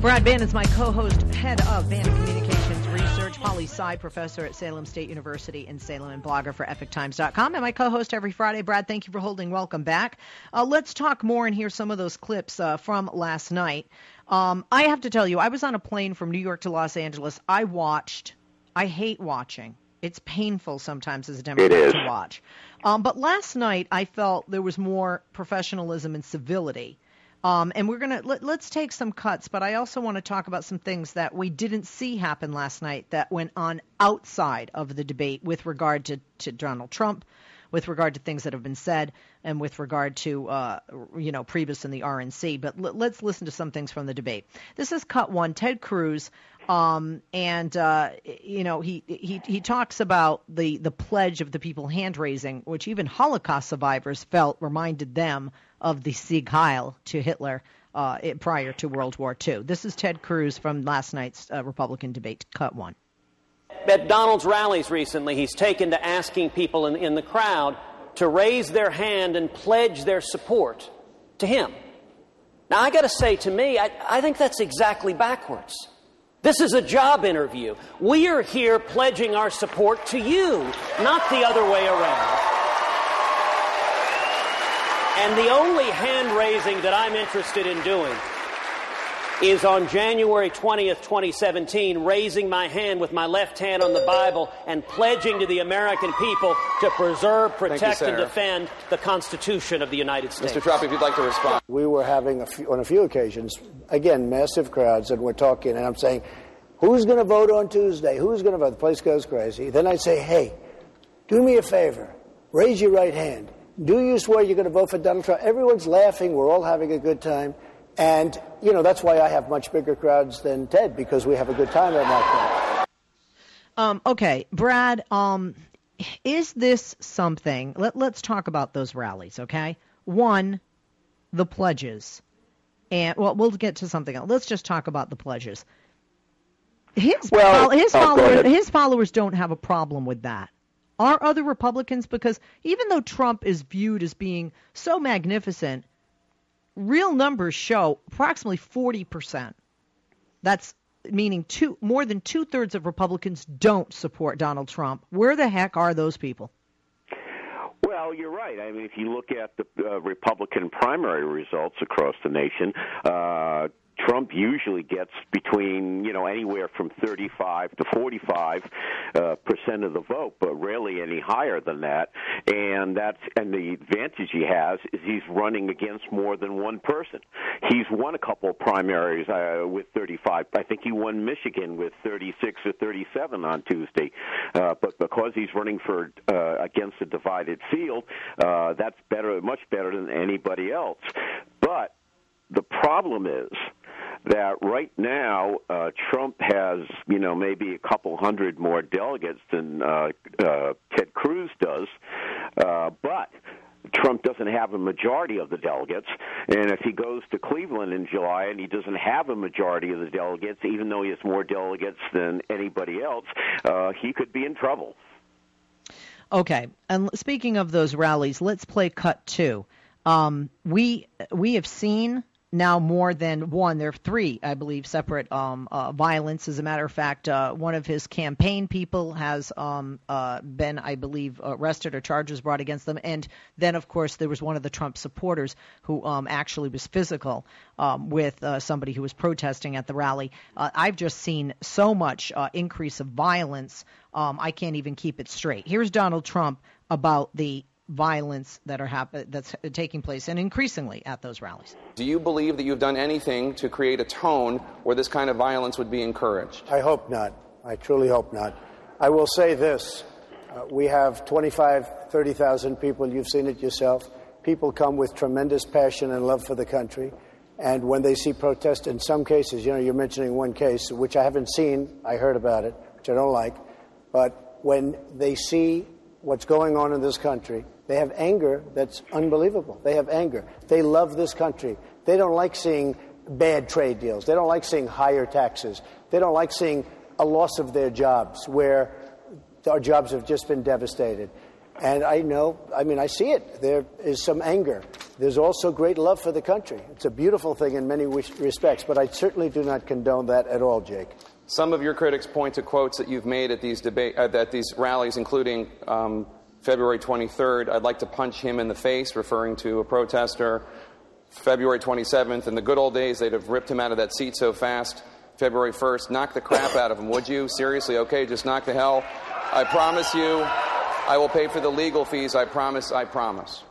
Brad Bannon is my co-host, head of Bannon Communications Research, poli sci professor at Salem State University in Salem, and blogger for EpicTimes.com, and my co-host every Friday. Brad, thank you for holding. Welcome back. Uh, let's talk more and hear some of those clips uh, from last night. Um, I have to tell you, I was on a plane from New York to Los Angeles. I watched. I hate watching. It's painful sometimes as a Democrat to watch. Um, but last night, I felt there was more professionalism and civility. Um, and we're gonna let, us take some cuts, but I also want to talk about some things that we didn't see happen last night that went on outside of the debate with regard to, to Donald Trump, with regard to things that have been said, and with regard to uh, you know Priebus and the RNC. But l- let's listen to some things from the debate. This is cut one. Ted Cruz um, and uh, you know he, he he talks about the the pledge of the people hand raising, which even Holocaust survivors felt reminded them of the Sieg Heil to Hitler uh, prior to World War II. This is Ted Cruz from last night's uh, Republican debate, cut one. At Donald's rallies recently, he's taken to asking people in, in the crowd to raise their hand and pledge their support to him. Now, I got to say, to me, I, I think that's exactly backwards. This is a job interview. We are here pledging our support to you, not the other way around. And the only hand raising that I'm interested in doing is on January 20th, 2017, raising my hand with my left hand on the Bible and pledging to the American people to preserve, protect, you, and defend the Constitution of the United States. Mr. Trump, if you'd like to respond. We were having, a few, on a few occasions, again, massive crowds, and we're talking, and I'm saying, who's going to vote on Tuesday? Who's going to vote? The place goes crazy. Then I say, hey, do me a favor. Raise your right hand. Do you swear you're going to vote for Donald Trump? Everyone's laughing. We're all having a good time. And, you know, that's why I have much bigger crowds than Ted, because we have a good time at my. Um, okay, Brad, um, is this something? Let, let's talk about those rallies, okay? One, the pledges. And, well, we'll get to something else. Let's just talk about the pledges. His, well, his, oh, followers, his followers don't have a problem with that. Are other Republicans? Because even though Trump is viewed as being so magnificent, real numbers show approximately 40%. That's meaning two more than two thirds of Republicans don't support Donald Trump. Where the heck are those people? Well, you're right. I mean, if you look at the uh, Republican primary results across the nation, uh, Trump usually gets between you know anywhere from 35 to 45 uh, percent of the vote, but rarely any higher than that. And that's and the advantage he has is he's running against more than one person. He's won a couple of primaries uh, with 35. I think he won Michigan with 36 or 37 on Tuesday. Uh, but because he's running for uh, against a divided field, uh, that's better, much better than anybody else. But the problem is that right now uh, Trump has, you know, maybe a couple hundred more delegates than uh, uh, Ted Cruz does, uh, but. Trump doesn't have a majority of the delegates, and if he goes to Cleveland in July and he doesn't have a majority of the delegates, even though he has more delegates than anybody else, uh, he could be in trouble. Okay, and speaking of those rallies, let's play cut two. Um, we we have seen now more than one. There are three, I believe, separate um, uh, violence. As a matter of fact, uh, one of his campaign people has um, uh, been, I believe, arrested or charges brought against them. And then, of course, there was one of the Trump supporters who um, actually was physical um, with uh, somebody who was protesting at the rally. Uh, I've just seen so much uh, increase of violence. Um, I can't even keep it straight. Here's Donald Trump about the violence that are happen- that's taking place and increasingly at those rallies. Do you believe that you've done anything to create a tone where this kind of violence would be encouraged? I hope not. I truly hope not. I will say this. Uh, we have 25, 30,000 people. You've seen it yourself. People come with tremendous passion and love for the country. And when they see protest, in some cases, you know, you're mentioning one case, which I haven't seen, I heard about it, which I don't like. But when they see what's going on in this country, they have anger that's unbelievable. They have anger. They love this country. They don't like seeing bad trade deals. They don't like seeing higher taxes. They don't like seeing a loss of their jobs where our jobs have just been devastated. And I know, I mean, I see it. There is some anger. there's also great love for the country. It's a beautiful thing in many respects, but I certainly do not condone that at all, Jake. Some of your critics point to quotes that you've made at these debate uh, at these rallies, including um, February 23rd. I'd like to punch him in the face, referring to a protester. February 27th, in the good old days, they'd have ripped him out of that seat so fast. February 1st, knock the crap out of him, would you? Seriously, okay, just knock the hell. I promise you, I will pay for the legal fees. I promise, I promise.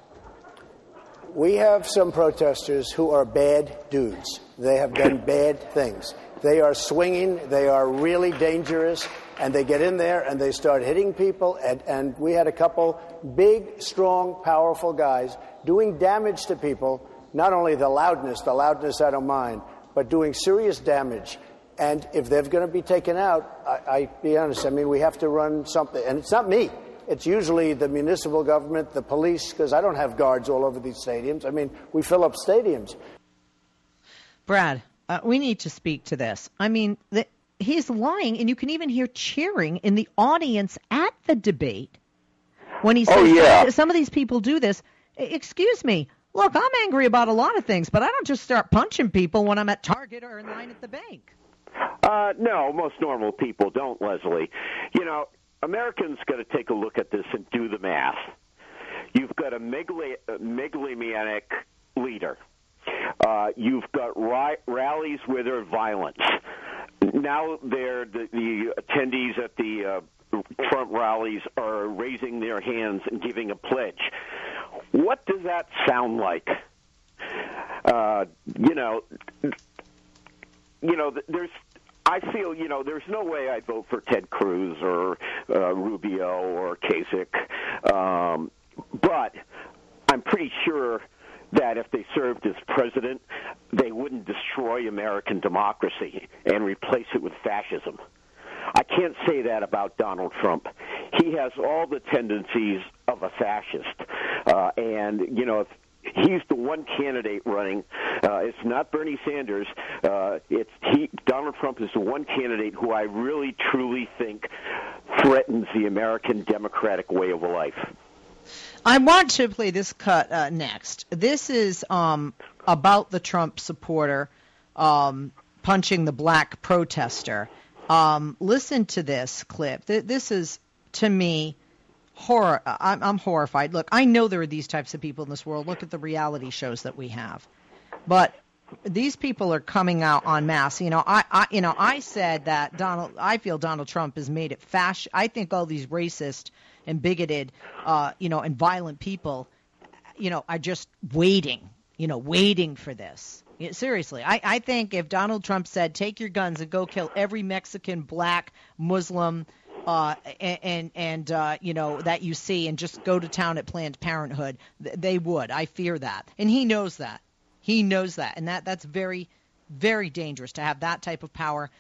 We have some protesters who are bad dudes. They have done bad things. They are swinging, they are really dangerous, and they get in there and they start hitting people. And, and we had a couple big, strong, powerful guys doing damage to people. Not only the loudness, the loudness I don't mind, but doing serious damage. And if they're going to be taken out, I, I be honest, I mean, we have to run something. And it's not me. It's usually the municipal government, the police, because I don't have guards all over these stadiums. I mean, we fill up stadiums. Brad, uh, we need to speak to this. I mean, the, he's lying, and you can even hear cheering in the audience at the debate when he oh, says, oh, yeah. some of these people do this. Excuse me. Look, I'm angry about a lot of things, but I don't just start punching people when I'm at Target or in line at the bank. Uh, no, most normal people don't, Leslie. You know, Americans got to take a look at this and do the math. You've got a megalomaniac leader. Uh, you've got ri- rallies where there's violence. Now they're the, the attendees at the uh, Trump rallies are raising their hands and giving a pledge. What does that sound like? Uh, you know, you know, there's I feel, you know, there's no way I'd vote for Ted Cruz or uh, Rubio or Kasich. Um, but I'm pretty sure that if they served as president, they wouldn't destroy American democracy and replace it with fascism. I can't say that about Donald Trump. He has all the tendencies of a fascist. Uh, and, you know, if he's the one candidate running. Uh, it's not Bernie Sanders. Uh, it's he. Donald Trump is the one candidate who I really truly think threatens the American democratic way of life. I want to play this cut uh, next. This is um, about the Trump supporter um, punching the black protester. Um, listen to this clip. This is, to me, horror. I'm, I'm horrified. Look, I know there are these types of people in this world. Look at the reality shows that we have, but these people are coming out en masse. You know, I, I, you know, I said that Donald. I feel Donald Trump has made it fashion. I think all these racist and bigoted, uh, you know, and violent people, you know, are just waiting. You know, waiting for this. Seriously, I, I think if Donald Trump said, "Take your guns and go kill every Mexican, black, Muslim, uh, and and uh, you know that you see, and just go to town at Planned Parenthood. They would. I fear that, and he knows that. He knows that, and that that's very, very dangerous to have that type of power.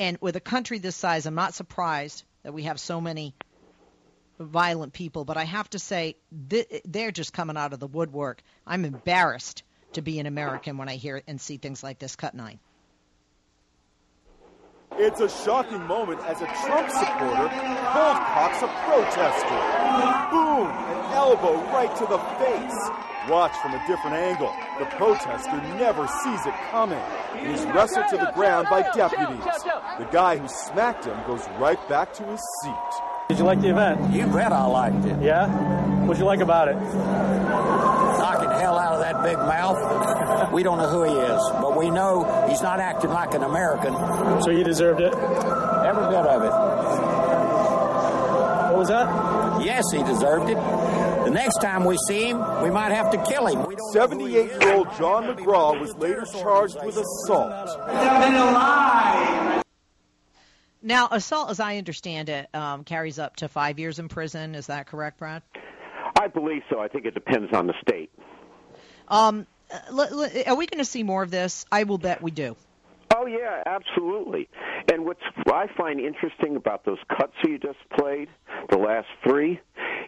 And with a country this size, I'm not surprised that we have so many violent people. But I have to say, they're just coming out of the woodwork. I'm embarrassed to be an American when I hear and see things like this. Cut nine. It's a shocking moment as a Trump supporter cold cocks a protester. Boom! An elbow right to the face. Watch from a different angle. The protester never sees it coming. He's wrestled to the ground by deputies. The guy who smacked him goes right back to his seat. Did you like the event? You bet I liked it. Yeah? What'd you like about it? Knocking the hell out of that big mouth. we don't know who he is, but we know he's not acting like an American. So you deserved it? Every bit of it. What was that? Yes, he deserved it. The next time we see him, we might have to kill him. 78 year old John McGraw was later charged with assault. Now, assault, as I understand it, um, carries up to five years in prison. Is that correct, Brad? I believe so. I think it depends on the state. Um, are we going to see more of this? I will bet we do. Oh yeah, absolutely. And what I find interesting about those cuts you just played, the last three,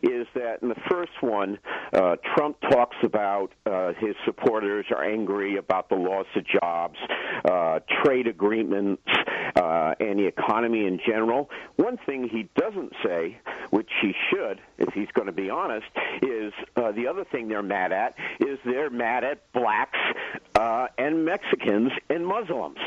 is that in the first one, uh, Trump talks about uh, his supporters are angry about the loss of jobs, uh, trade agreements, uh, and the economy in general. One thing he doesn't say which he should, if he's going to be honest, is uh, the other thing they're mad at is they're mad at blacks uh, and Mexicans and Muslims.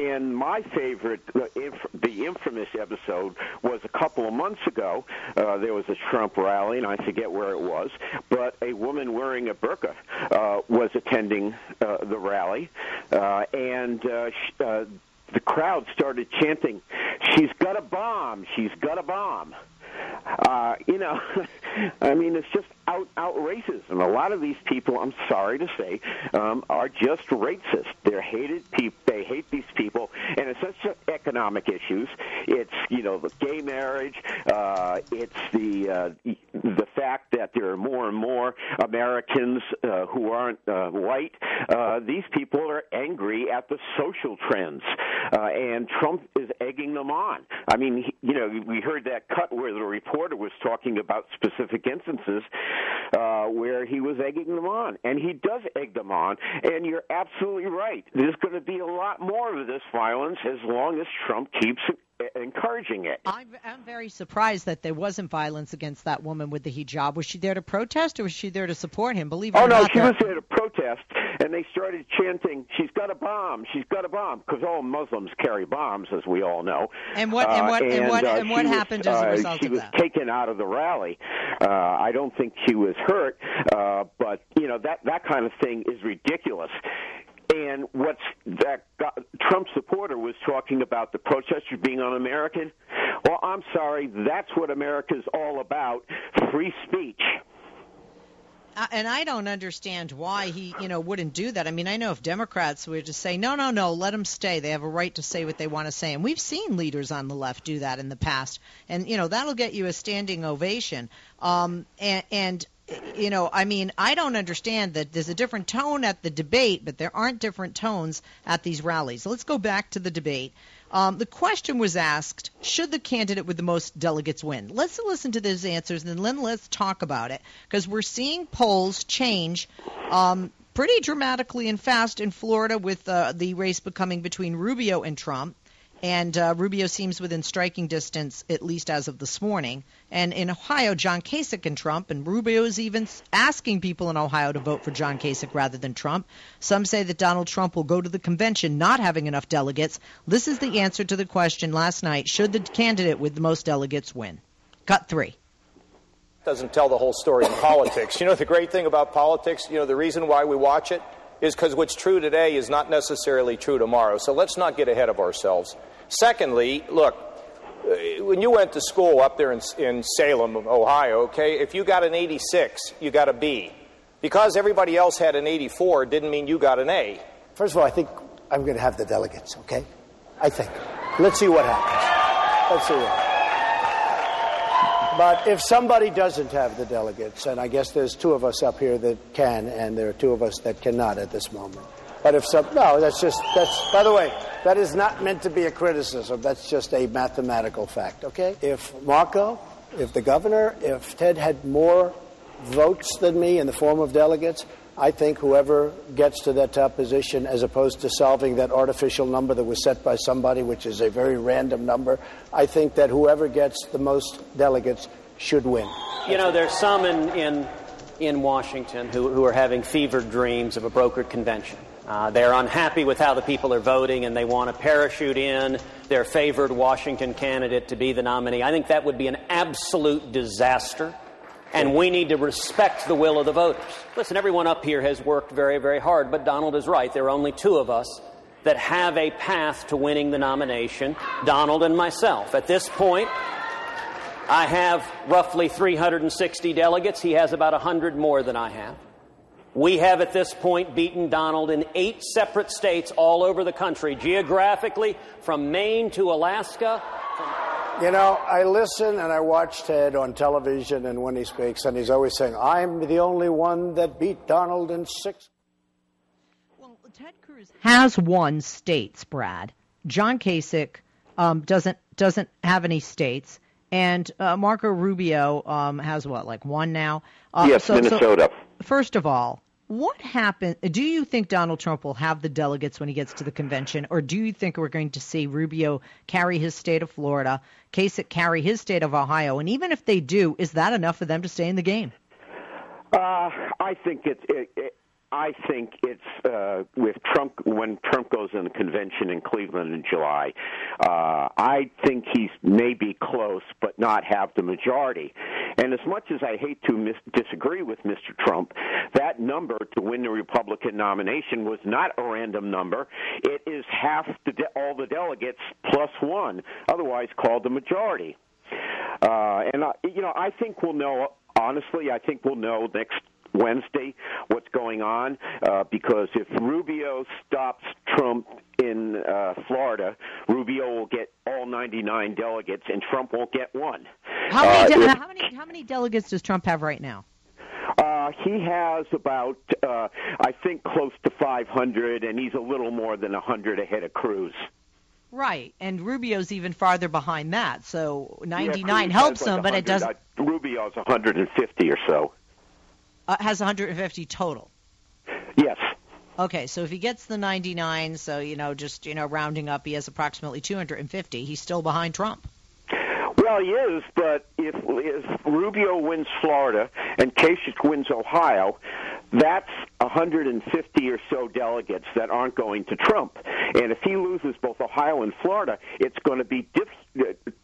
And my favorite, uh, inf- the infamous episode, was a couple of months ago. Uh, there was a Trump rally, and I forget where it was, but a woman wearing a burqa uh, was attending uh, the rally, uh, and uh, sh- uh, the crowd started chanting, "She's got a bomb! She's got a bomb!" Uh, you know, I mean, it's just out out racism. A lot of these people, I'm sorry to say, um, are just racist. They're hated people. They hate these people, and it's just economic issues. It's you know the gay marriage. Uh, it's the uh, the fact that there are more and more Americans uh, who aren't uh, white. Uh, these people are angry at the social trends, uh, and Trump is egging them on. I mean, he, you know, we heard that cut where the reporter was talking about specific instances uh, where he was egging them on, and he does egg them on. And you're absolutely right. There's going to be a lot more of this violence as long as Trump keeps encouraging it. I'm, I'm very surprised that there wasn't violence against that woman with the hijab. Was she there to protest, or was she there to support him? Believe it oh or no, not, Oh, no, she there- was there to protest, and they started chanting, "She's got a bomb! She's got a bomb!" Because all Muslims carry bombs, as we all know. And what- and Uh, what- and what- uh, and what she was, happened as a result uh, result she was taken out of the rally. Uh, I don't think she was hurt, uh, but you know that that kind of thing is ridiculous. And what's that got, Trump supporter was talking about the protesters being un-American. Well, I'm sorry, that's what America's all about: free speech. Uh, and I don't understand why he, you know, wouldn't do that. I mean, I know if Democrats were to say, no, no, no, let them stay. They have a right to say what they want to say. And we've seen leaders on the left do that in the past. And, you know, that'll get you a standing ovation. Um, and, and, you know, I mean, I don't understand that there's a different tone at the debate, but there aren't different tones at these rallies. Let's go back to the debate. Um, the question was asked, should the candidate with the most delegates win? Let's listen to those answers and then let's talk about it because we're seeing polls change um, pretty dramatically and fast in Florida with uh, the race becoming between Rubio and Trump. And uh, Rubio seems within striking distance, at least as of this morning. And in Ohio, John Kasich and Trump, and Rubio is even asking people in Ohio to vote for John Kasich rather than Trump. Some say that Donald Trump will go to the convention not having enough delegates. This is the answer to the question last night should the candidate with the most delegates win? Cut three. doesn't tell the whole story in politics. You know, the great thing about politics, you know, the reason why we watch it is because what's true today is not necessarily true tomorrow. So let's not get ahead of ourselves. Secondly, look, uh, when you went to school up there in, in Salem, Ohio, okay, if you got an 86, you got a B. Because everybody else had an 84 didn't mean you got an A. First of all, I think I'm going to have the delegates, okay? I think. Let's see what happens. Let's see what But if somebody doesn't have the delegates, and I guess there's two of us up here that can, and there are two of us that cannot at this moment. But if some, no, that's just, that's, by the way, that is not meant to be a criticism. That's just a mathematical fact, okay? If Marco, if the governor, if Ted had more votes than me in the form of delegates, I think whoever gets to that top position, as opposed to solving that artificial number that was set by somebody, which is a very random number, I think that whoever gets the most delegates should win. You know, there's some in, in, in Washington who, who are having fevered dreams of a brokered convention. Uh, they're unhappy with how the people are voting and they want to parachute in their favored Washington candidate to be the nominee. I think that would be an absolute disaster. And we need to respect the will of the voters. Listen, everyone up here has worked very, very hard, but Donald is right. There are only two of us that have a path to winning the nomination Donald and myself. At this point, I have roughly 360 delegates. He has about 100 more than I have. We have at this point beaten Donald in eight separate states all over the country, geographically, from Maine to Alaska. You know, I listen and I watch Ted on television and when he speaks, and he's always saying, I'm the only one that beat Donald in six. Well, Ted Cruz has won states, Brad. John Kasich um, doesn't doesn't have any states, and uh, Marco Rubio um, has what, like one now? Uh, yes, so- so- Minnesota. first of all, what happened? Do you think Donald Trump will have the delegates when he gets to the convention, or do you think we're going to see Rubio carry his state of Florida, Kasich carry his state of Ohio, and even if they do, is that enough for them to stay in the game? Uh, I think it, it, it I think it's uh, with Trump when Trump goes in the convention in Cleveland in July. Uh, I think he's maybe close, but not have the majority. And as much as I hate to mis- disagree with Mr. Trump, that number to win the Republican nomination was not a random number. It is half the de- all the delegates plus one, otherwise called the majority. Uh, and uh, you know, I think we'll know. Honestly, I think we'll know next Wednesday what's going on uh, because if Rubio stops Trump in uh, Florida, Rubio will get all 99 delegates and Trump won't get one. How many, Uh, de- if- how many how many delegates does Trump have right now? uh, he has about, uh, I think, close to 500, and he's a little more than 100 ahead of Cruz. Right, and Rubio's even farther behind that. So 99 Cruz helps like him, but it doesn't. Uh, Rubio's 150 or so. Uh, has 150 total. Yes. Okay, so if he gets the 99, so you know, just you know, rounding up, he has approximately 250. He's still behind Trump. Well, he is, but if, if Rubio wins Florida and Kasich wins Ohio, that's 150 or so delegates that aren't going to Trump. And if he loses both Ohio and Florida, it's going to be diff-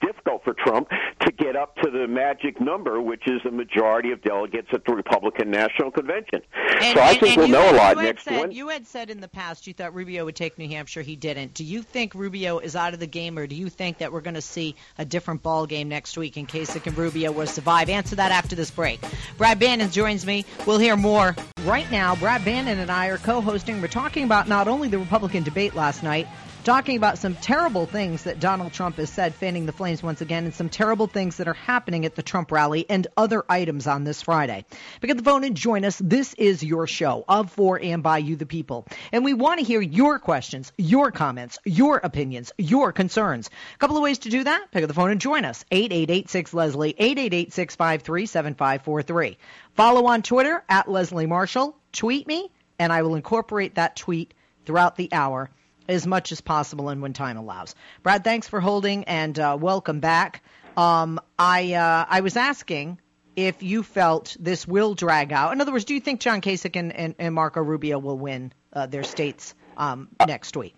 difficult for Trump to get up to the magic number, which is the majority of delegates at the Republican National Convention. And, so I and- think and we'll know had, a lot next said, Wednesday. You had said in the past you thought Rubio would take New Hampshire. He didn't. Do you think Rubio is out of the game, or do you think that we're going to see a different ball game next week in case and Rubio will survive? Answer that after this break. Brad Bannon joins me. We'll hear more right now. Brad Bannon and I are co-hosting. We're talking about not only the Republican debate last night. Talking about some terrible things that Donald Trump has said, fanning the flames once again, and some terrible things that are happening at the Trump rally and other items on this Friday. Pick up the phone and join us. This is your show of, for, and by you, the people. And we want to hear your questions, your comments, your opinions, your concerns. A couple of ways to do that. Pick up the phone and join us. 8886-LESLIE, 888-653-7543. Follow on Twitter at Leslie Marshall. Tweet me, and I will incorporate that tweet throughout the hour as much as possible and when time allows. Brad, thanks for holding and uh, welcome back. Um, I uh, I was asking if you felt this will drag out. In other words, do you think John Kasich and, and, and Marco Rubio will win uh, their states um, next week?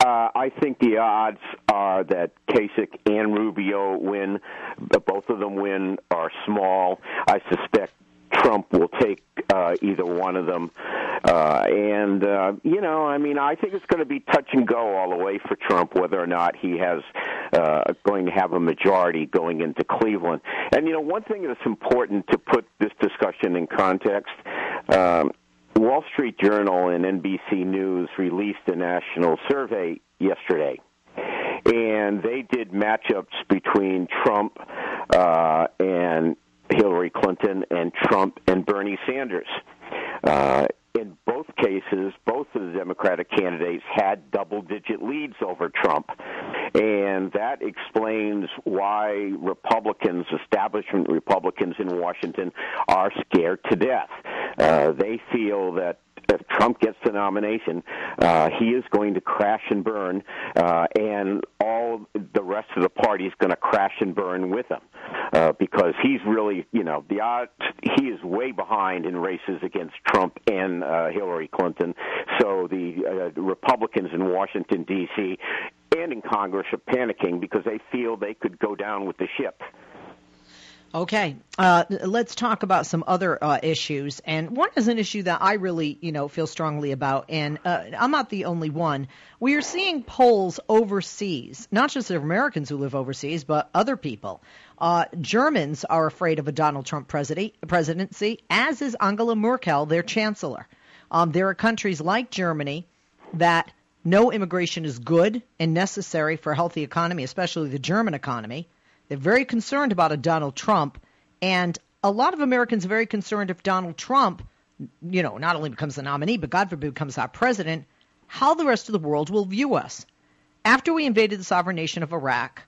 Uh, I think the odds are that Kasich and Rubio win. Both of them win are small. I suspect Trump will take uh, either one of them. Uh, and, uh, you know, I mean, I think it's going to be touch and go all the way for Trump whether or not he has uh, going to have a majority going into Cleveland. And, you know, one thing that's important to put this discussion in context. Um, Wall Street Journal and NBC News released a national survey yesterday, and they did matchups between Trump uh, and Hillary Clinton and Trump and Bernie Sanders. Uh, in both cases, both of the Democratic candidates had double digit leads over Trump. And that explains why Republicans, establishment Republicans in Washington, are scared to death. Uh, they feel that if Trump gets the nomination, uh, he is going to crash and burn, uh, and all the rest of the party is going to crash and burn with him uh, because he's really, you know, the odds he is way behind in races against Trump and uh, Hillary Clinton. So the uh, Republicans in Washington D.C. and in Congress are panicking because they feel they could go down with the ship. Okay, uh, let's talk about some other uh, issues, and one is an issue that I really, you know, feel strongly about, and uh, I'm not the only one. We are seeing polls overseas, not just of Americans who live overseas, but other people. Uh, Germans are afraid of a Donald Trump presidency, as is Angela Merkel, their chancellor. Um, there are countries like Germany that no immigration is good and necessary for a healthy economy, especially the German economy. They're very concerned about a Donald Trump, and a lot of Americans are very concerned if Donald Trump, you know, not only becomes the nominee, but God forbid becomes our president, how the rest of the world will view us. After we invaded the sovereign nation of Iraq,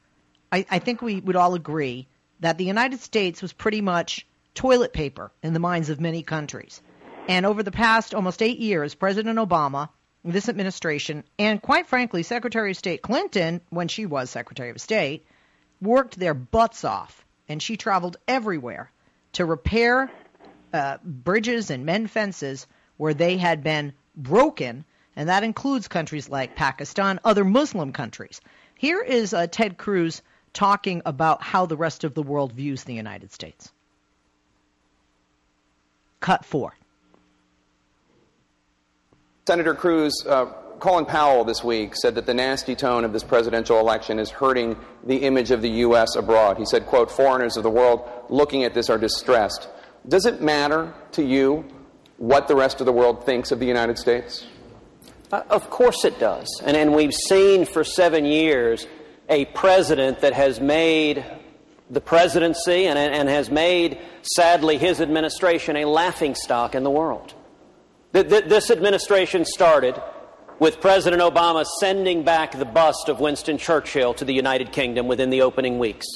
I, I think we would all agree that the United States was pretty much toilet paper in the minds of many countries. And over the past almost eight years, President Obama, this administration, and quite frankly, Secretary of State Clinton, when she was Secretary of State, worked their butts off. And she traveled everywhere to repair uh, bridges and mend fences where they had been broken. And that includes countries like Pakistan, other Muslim countries. Here is uh, Ted Cruz talking about how the rest of the world views the United States. Cut four. Senator Cruz, uh, Colin Powell this week said that the nasty tone of this presidential election is hurting the image of the U.S. abroad. He said, quote, foreigners of the world looking at this are distressed. Does it matter to you what the rest of the world thinks of the United States? Uh, of course it does. And, and we've seen for seven years a president that has made the presidency and, and has made, sadly, his administration a laughingstock in the world. This administration started with President Obama sending back the bust of Winston Churchill to the United Kingdom within the opening weeks.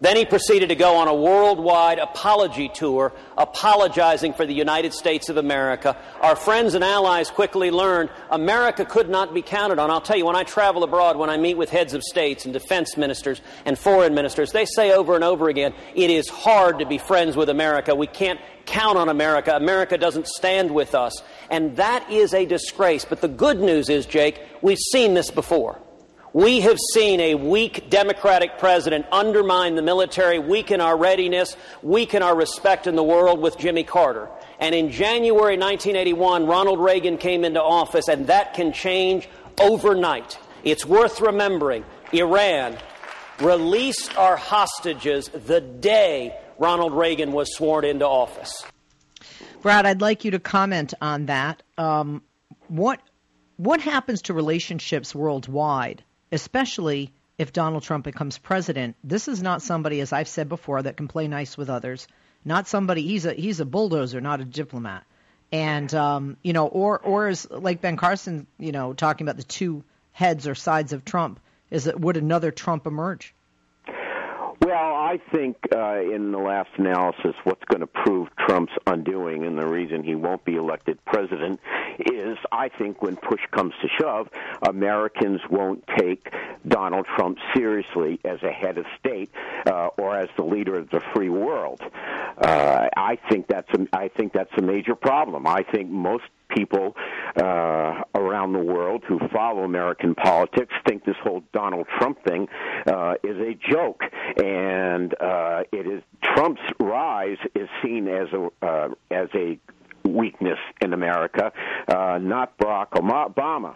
Then he proceeded to go on a worldwide apology tour, apologizing for the United States of America. Our friends and allies quickly learned America could not be counted on. I'll tell you, when I travel abroad, when I meet with heads of states and defense ministers and foreign ministers, they say over and over again, it is hard to be friends with America. We can't count on America. America doesn't stand with us. And that is a disgrace. But the good news is, Jake, we've seen this before. We have seen a weak Democratic president undermine the military, weaken our readiness, weaken our respect in the world with Jimmy Carter. And in January 1981, Ronald Reagan came into office, and that can change overnight. It's worth remembering Iran released our hostages the day Ronald Reagan was sworn into office. Brad, I'd like you to comment on that. Um, what what happens to relationships worldwide especially if Donald Trump becomes president. This is not somebody, as I've said before, that can play nice with others. Not somebody. He's a he's a bulldozer, not a diplomat. And um, you know, or or is like Ben Carson, you know, talking about the two heads or sides of Trump. Is that would another Trump emerge? I think uh, in the last analysis, what's going to prove Trump's undoing and the reason he won't be elected president is I think when push comes to shove, Americans won't take Donald Trump seriously as a head of state uh, or as the leader of the free world. Uh, I think that's a, I think that's a major problem. I think most people uh, around the world who follow American politics think this whole Donald Trump thing uh, is a joke, and uh, it is Trump's rise is seen as a uh, as a weakness in America, uh, not Barack Obama.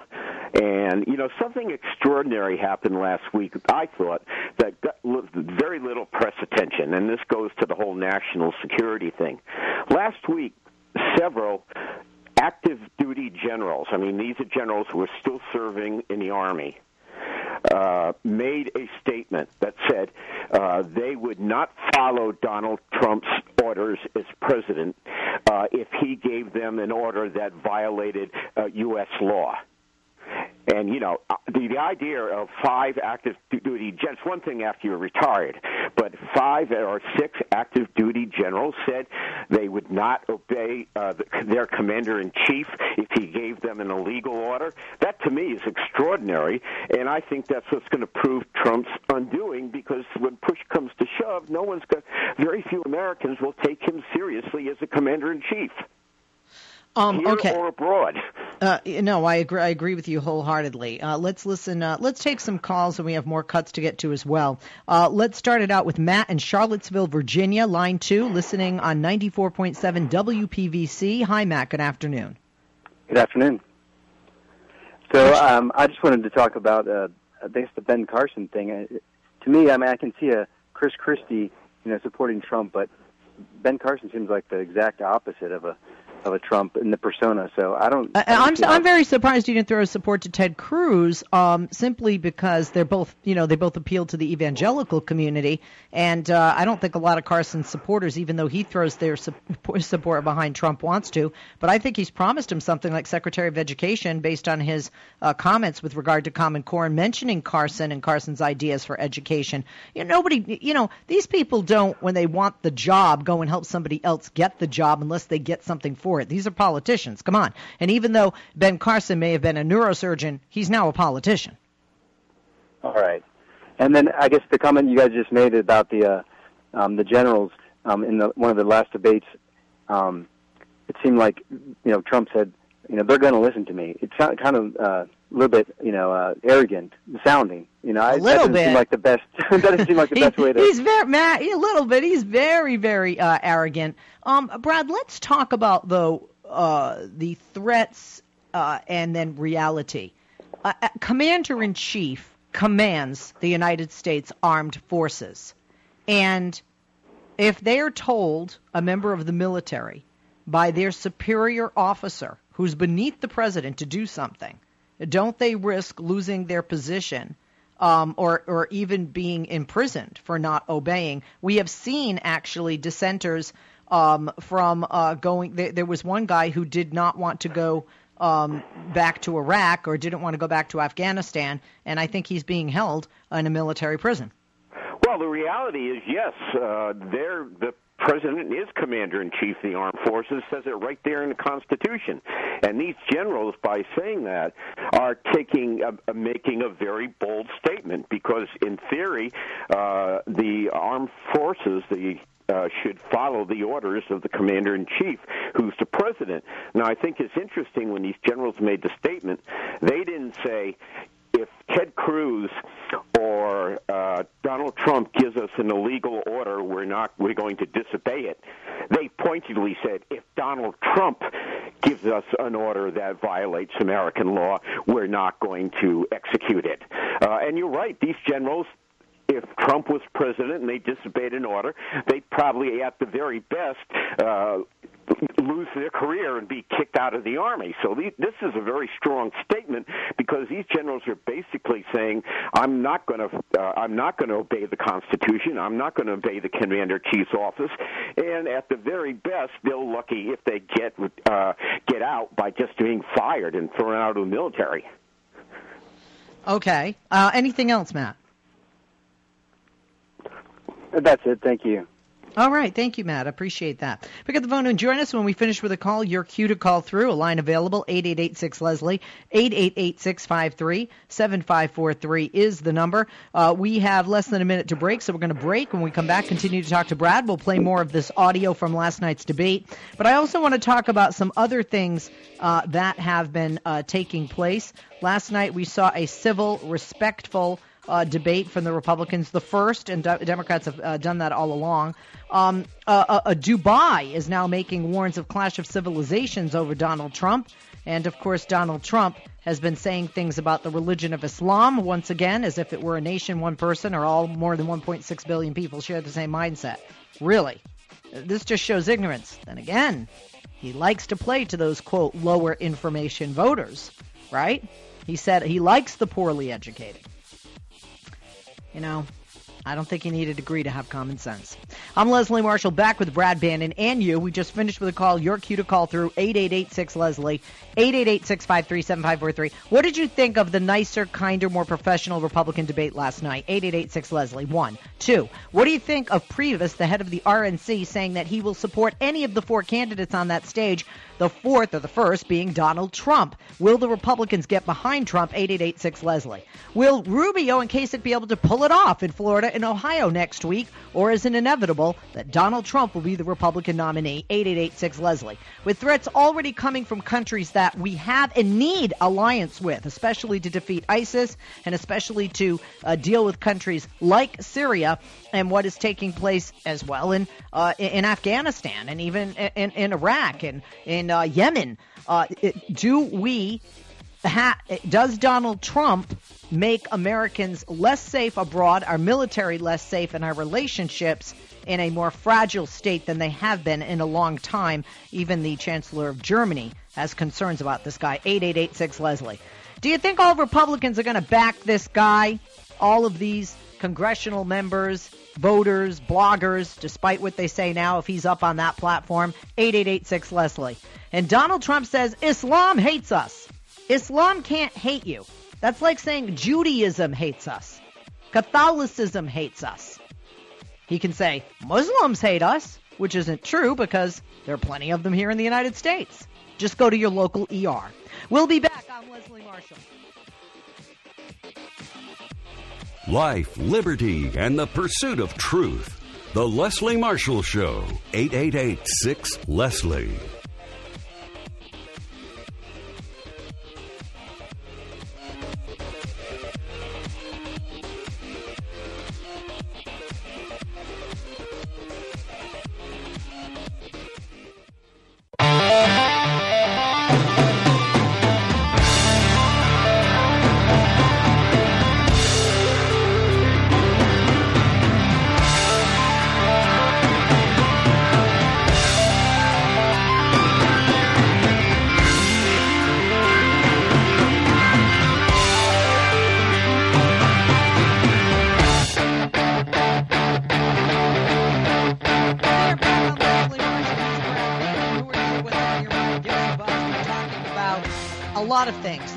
And, you know, something extraordinary happened last week, I thought, that got very little press attention, and this goes to the whole national security thing. Last week, several active duty generals, I mean, these are generals who are still serving in the Army, uh, made a statement that said uh, they would not follow Donald Trump's orders as president uh, if he gave them an order that violated U.S. Uh, law. And you know, uh, the, the idea of five active duty generals, one thing after you're retired, but five or six active duty generals said they would not obey uh, the, their commander in chief if he gave them an illegal order. That to me is extraordinary, and I think that's what's going to prove Trump's undoing because when push comes to shove, no one's going. Very few Americans will take him seriously as a commander in chief. Um, Here okay. or abroad. Uh, no, I agree. I agree with you wholeheartedly. Uh, let's listen. Uh, let's take some calls, and we have more cuts to get to as well. Uh, let's start it out with Matt in Charlottesville, Virginia, line two, listening on 94.7 WPVC. Hi, Matt. Good afternoon. Good afternoon. So um, I just wanted to talk about, uh, the Ben Carson thing. Uh, to me, I mean, I can see a Chris Christie, you know, supporting Trump, but Ben Carson seems like the exact opposite of a of a Trump in the persona. So I don't. I, am I'm, I'm very surprised you didn't throw support to Ted Cruz, um, simply because they're both you know they both appeal to the evangelical community, and uh, I don't think a lot of Carson's supporters, even though he throws their support behind Trump, wants to. But I think he's promised him something like Secretary of Education based on his uh, comments with regard to Common Core and mentioning Carson and Carson's ideas for education. You know, nobody, you know, these people don't when they want the job go and help somebody else get the job unless they get something for it. These are politicians. Come on. And even though Ben Carson may have been a neurosurgeon, he's now a politician. All right. And then I guess the comment you guys just made about the uh, um, the generals um, in the, one of the last debates, um, it seemed like you know Trump said, you know, they're going to listen to me. It kind of uh, a little bit, you know, uh, arrogant sounding. You know, I, little that doesn't bit. seem like the best. that doesn't seem like the He- best way to. He's very Matt, a little bit. He's very, very uh, arrogant. Um, Brad, let's talk about though uh, the threats uh, and then reality. Uh, uh, Commander in Chief commands the United States Armed Forces, and if they are told a member of the military by their superior officer who's beneath the president to do something, don't they risk losing their position um, or or even being imprisoned for not obeying? We have seen actually dissenters um, from uh, going. There, there was one guy who did not want to go. Um, back to Iraq or didn't want to go back to Afghanistan, and I think he's being held in a military prison. Well, the reality is, yes, uh, they're the president is commander in chief of the armed forces says it right there in the constitution and these generals by saying that are taking uh, making a very bold statement because in theory uh, the armed forces the uh, should follow the orders of the commander in chief, who's the president. Now, I think it's interesting when these generals made the statement, they didn't say, if Ted Cruz uh, Donald Trump gives us an illegal order, we're not we're going to disobey it. They pointedly said, if Donald Trump gives us an order that violates American law, we're not going to execute it. Uh, and you're right; these generals if Trump was president and they disobeyed an order, they'd probably, at the very best, uh, lose their career and be kicked out of the army. So the, this is a very strong statement because these generals are basically saying, "I'm not going to, uh, I'm not going to obey the Constitution. I'm not going to obey the Commander in Chief's office." And at the very best, they're lucky if they get uh, get out by just being fired and thrown out of the military. Okay. Uh, anything else, Matt? That's it. Thank you. All right. Thank you, Matt. I appreciate that. Pick up the phone and join us when we finish with a call. Your cue to call through. A line available, 888-6-LESLIE, 888-653-7543 is the number. Uh, we have less than a minute to break, so we're going to break. When we come back, continue to talk to Brad. We'll play more of this audio from last night's debate. But I also want to talk about some other things uh, that have been uh, taking place. Last night we saw a civil, respectful uh, debate from the Republicans, the first, and de- Democrats have uh, done that all along. Um, uh, uh, uh, Dubai is now making warns of clash of civilizations over Donald Trump. And of course, Donald Trump has been saying things about the religion of Islam once again, as if it were a nation, one person, or all more than 1.6 billion people share the same mindset. Really? This just shows ignorance. Then again, he likes to play to those, quote, lower information voters, right? He said he likes the poorly educated. You know, I don't think you need a degree to have common sense. I'm Leslie Marshall, back with Brad Bannon and you. We just finished with a call. Your cue to call through 888-6-LESLIE, 888-653-7543. What did you think of the nicer, kinder, more professional Republican debate last night? 888-6-LESLIE. One. Two. What do you think of Priebus, the head of the RNC, saying that he will support any of the four candidates on that stage, the fourth or the first being Donald Trump? Will the Republicans get behind Trump? 888-6-LESLIE. Will Rubio and Kasich be able to pull it off in Florida and Ohio next week, or is it inevitable that Donald Trump will be the Republican nominee? 888-6-LESLIE. With threats already coming from countries that we have and need alliance with, especially to defeat ISIS and especially to uh, deal with countries like Syria and what is taking place as well in uh, in Afghanistan and even in, in Iraq and in uh, Yemen. Uh, do we ha- does Donald Trump make Americans less safe abroad, our military less safe, and our relationships in a more fragile state than they have been in a long time? Even the Chancellor of Germany has concerns about this guy. 8886 Leslie. Do you think all Republicans are going to back this guy? All of these congressional members, voters, bloggers, despite what they say now, if he's up on that platform, 8886 Leslie. And Donald Trump says Islam hates us. Islam can't hate you. That's like saying Judaism hates us. Catholicism hates us. He can say Muslims hate us. which isn't true because there are plenty of them here in the United States. Just go to your local ER. We'll be back. I'm Leslie Marshall. Life, liberty, and the pursuit of truth. The Leslie Marshall Show. 888 6 Leslie.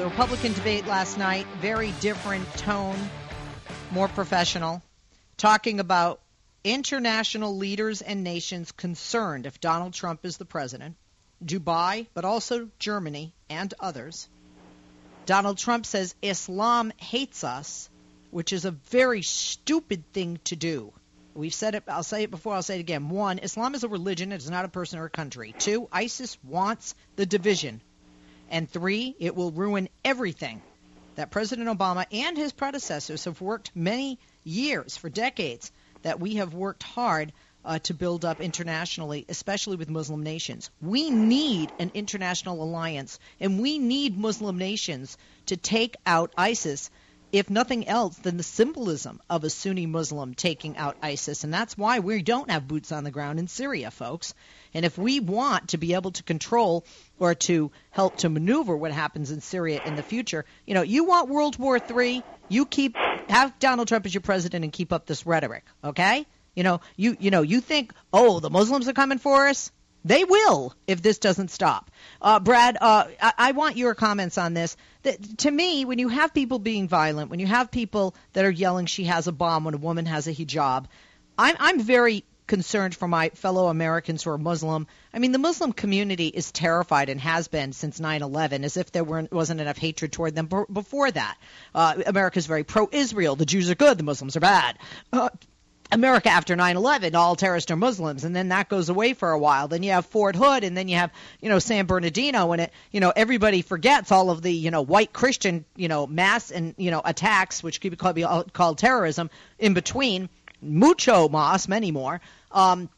The Republican debate last night, very different tone, more professional, talking about international leaders and nations concerned if Donald Trump is the president, Dubai, but also Germany and others. Donald Trump says Islam hates us, which is a very stupid thing to do. We've said it, I'll say it before, I'll say it again. One, Islam is a religion, it is not a person or a country. Two, ISIS wants the division. And three, it will ruin everything that President Obama and his predecessors have worked many years, for decades, that we have worked hard uh, to build up internationally, especially with Muslim nations. We need an international alliance, and we need Muslim nations to take out ISIS, if nothing else than the symbolism of a Sunni Muslim taking out ISIS. And that's why we don't have boots on the ground in Syria, folks. And if we want to be able to control or to help to maneuver what happens in Syria in the future, you know, you want World War III, you keep have Donald Trump as your president and keep up this rhetoric, okay? You know, you you know, you think, oh, the Muslims are coming for us. They will if this doesn't stop. Uh, Brad, uh, I, I, want your comments on this. That, to me, when you have people being violent, when you have people that are yelling, "She has a bomb," when a woman has a hijab, I'm, I'm very concerned for my fellow Americans who are Muslim. I mean, the Muslim community is terrified and has been since 9/11, as if there weren't, wasn't enough hatred toward them b- before that. Uh, America is very pro-Israel. The Jews are good. The Muslims are bad. Uh, America after 9/11, all terrorists are Muslims, and then that goes away for a while. Then you have Fort Hood, and then you have you know San Bernardino, and it you know everybody forgets all of the you know white Christian you know mass and you know attacks, which could be called, be called terrorism, in between mucho más, many more. Um,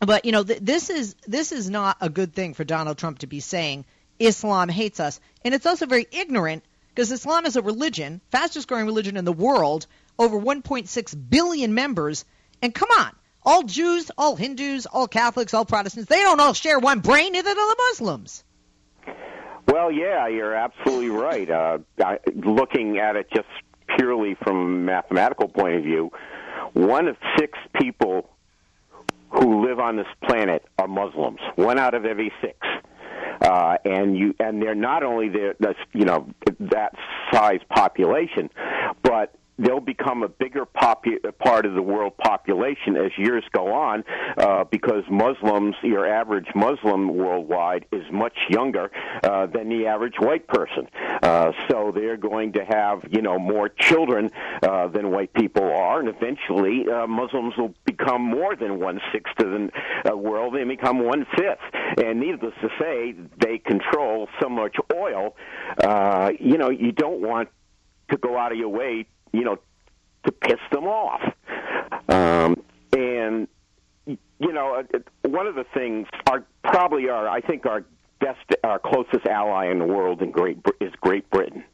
but you know, th- this is this is not a good thing for Donald Trump to be saying Islam hates us, and it's also very ignorant because Islam is a religion, fastest growing religion in the world, over 1.6 billion members, and come on. All Jews, all Hindus, all Catholics, all Protestants, they don't all share one brain, neither do the Muslims. Well, yeah, you're absolutely right. Uh, I, looking at it just purely from a mathematical point of view, one of six people who live on this planet are Muslims. One out of every six. Uh, and you and they're not only the you know that size population, but they'll become a bigger popu- part of the world population as years go on uh, because Muslims, your average Muslim worldwide, is much younger uh, than the average white person. Uh, so they're going to have, you know, more children uh, than white people are, and eventually uh, Muslims will become more than one sixth of the uh, world. They become one fifth. And needless to say, they control so much oil. Uh, you know, you don't want to go out of your way you know, to piss them off. Um, and you know, uh, one of the things are probably our I think our best, our closest ally in the world in Great is Great Britain.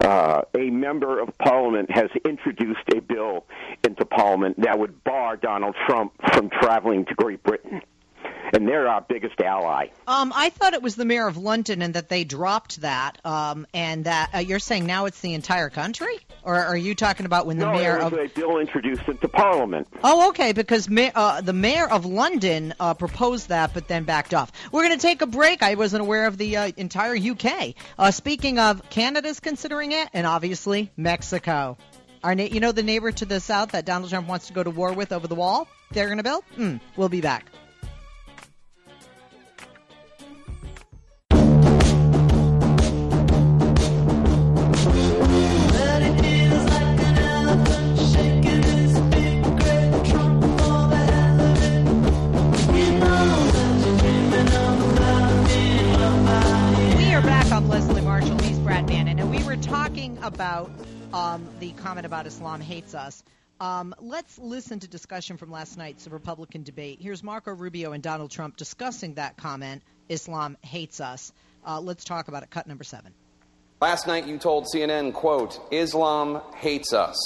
Uh, a member of Parliament has introduced a bill into Parliament that would bar Donald Trump from traveling to Great Britain and they're our biggest ally. Um, I thought it was the mayor of London, and that they dropped that. Um, and that uh, you're saying now it's the entire country, or are you talking about when the no, mayor of a bill introduced into Parliament? Oh, okay, because ma- uh, the mayor of London uh, proposed that, but then backed off. We're going to take a break. I wasn't aware of the uh, entire UK. Uh, speaking of, Canada's considering it, and obviously Mexico. Our, na- you know, the neighbor to the south that Donald Trump wants to go to war with over the wall they're going to build? Mm, we'll be back. About Islam hates us. Um, let's listen to discussion from last night's Republican debate. Here's Marco Rubio and Donald Trump discussing that comment Islam hates us. Uh, let's talk about it. Cut number seven. Last night you told CNN, quote, Islam hates us.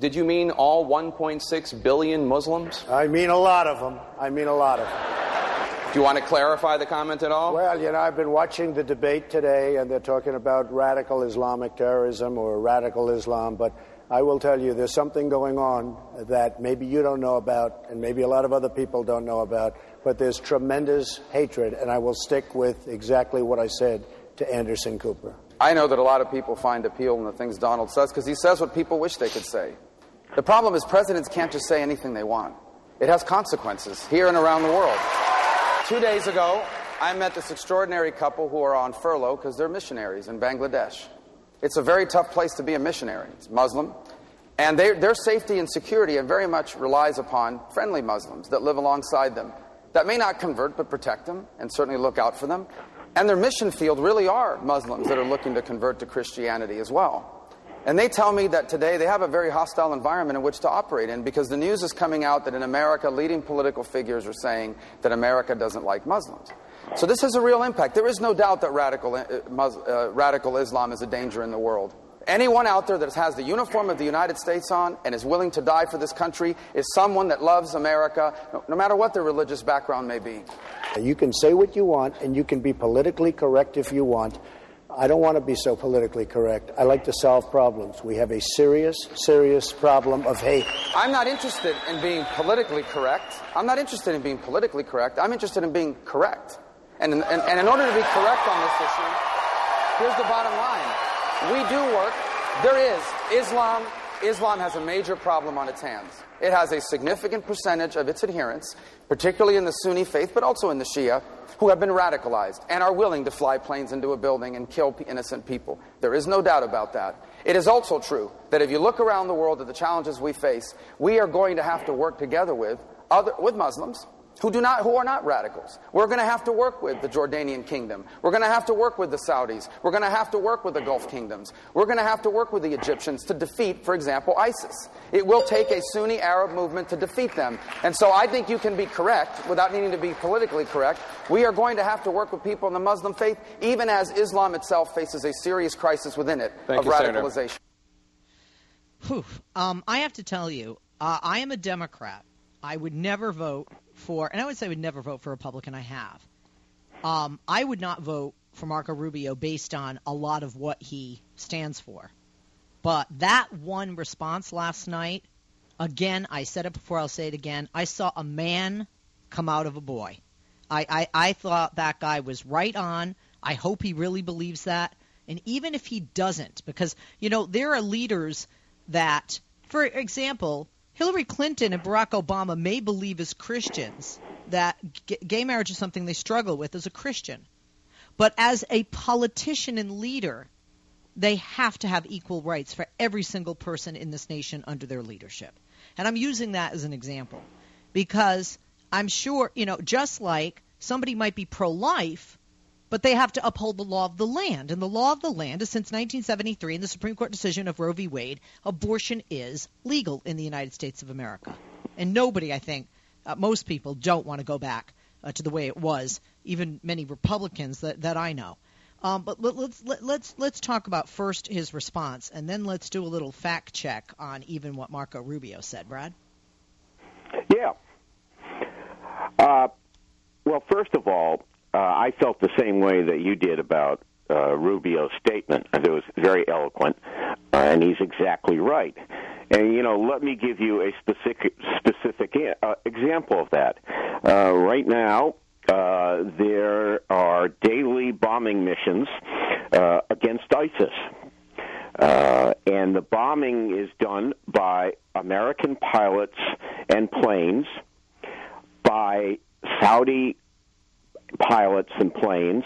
Did you mean all 1.6 billion Muslims? I mean a lot of them. I mean a lot of them. Do you want to clarify the comment at all? Well, you know, I've been watching the debate today, and they're talking about radical Islamic terrorism or radical Islam, but I will tell you there's something going on that maybe you don't know about, and maybe a lot of other people don't know about, but there's tremendous hatred, and I will stick with exactly what I said to Anderson Cooper. I know that a lot of people find appeal in the things Donald says because he says what people wish they could say. The problem is presidents can't just say anything they want. It has consequences here and around the world. Two days ago, I met this extraordinary couple who are on furlough because they're missionaries in Bangladesh. It's a very tough place to be a missionary. It's Muslim. And they, their safety and security very much relies upon friendly Muslims that live alongside them, that may not convert but protect them and certainly look out for them. And their mission field really are Muslims that are looking to convert to Christianity as well. And they tell me that today they have a very hostile environment in which to operate in because the news is coming out that in America, leading political figures are saying that America doesn't like Muslims. So this has a real impact. There is no doubt that radical, uh, uh, radical Islam is a danger in the world. Anyone out there that has the uniform of the United States on and is willing to die for this country is someone that loves America, no, no matter what their religious background may be. You can say what you want, and you can be politically correct if you want. I don't want to be so politically correct. I like to solve problems. We have a serious, serious problem of hate. I'm not interested in being politically correct. I'm not interested in being politically correct. I'm interested in being correct. And, and, and in order to be correct on this issue, here's the bottom line. We do work. There is. Islam, Islam has a major problem on its hands. It has a significant percentage of its adherents, particularly in the Sunni faith, but also in the Shia, who have been radicalized and are willing to fly planes into a building and kill innocent people. There is no doubt about that. It is also true that if you look around the world at the challenges we face, we are going to have to work together with other with Muslims who do not who are not radicals. We're going to have to work with the Jordanian kingdom. We're going to have to work with the Saudis. We're going to have to work with the Gulf kingdoms. We're going to have to work with the Egyptians to defeat, for example, ISIS. It will take a Sunni Arab movement to defeat them. And so I think you can be correct without needing to be politically correct. We are going to have to work with people in the Muslim faith even as Islam itself faces a serious crisis within it Thank of you, Senator. radicalization. Whew. Um, I have to tell you, uh, I am a Democrat. I would never vote for, and I would say I would never vote for a Republican. I have. Um, I would not vote for Marco Rubio based on a lot of what he stands for. But that one response last night, again, I said it before, I'll say it again. I saw a man come out of a boy. I, I, I thought that guy was right on. I hope he really believes that. And even if he doesn't, because, you know, there are leaders that, for example, Hillary Clinton and Barack Obama may believe as Christians that g- gay marriage is something they struggle with as a Christian. But as a politician and leader, they have to have equal rights for every single person in this nation under their leadership. And I'm using that as an example because I'm sure, you know, just like somebody might be pro life, but they have to uphold the law of the land. And the law of the land is since 1973 in the Supreme Court decision of Roe v. Wade, abortion is legal in the United States of America. And nobody, I think, uh, most people don't want to go back uh, to the way it was, even many Republicans that, that I know. Um, but let, let's let, let's let's talk about first his response, and then let's do a little fact check on even what Marco Rubio said. Brad. Yeah. Uh, well, first of all, uh, I felt the same way that you did about uh, Rubio's statement. It was very eloquent, uh, and he's exactly right. And you know, let me give you a specific specific uh, example of that. Uh, right now, uh, there are daily bombing missions uh, against ISIS. Uh, and the bombing is done by American pilots and planes, by Saudi pilots and planes,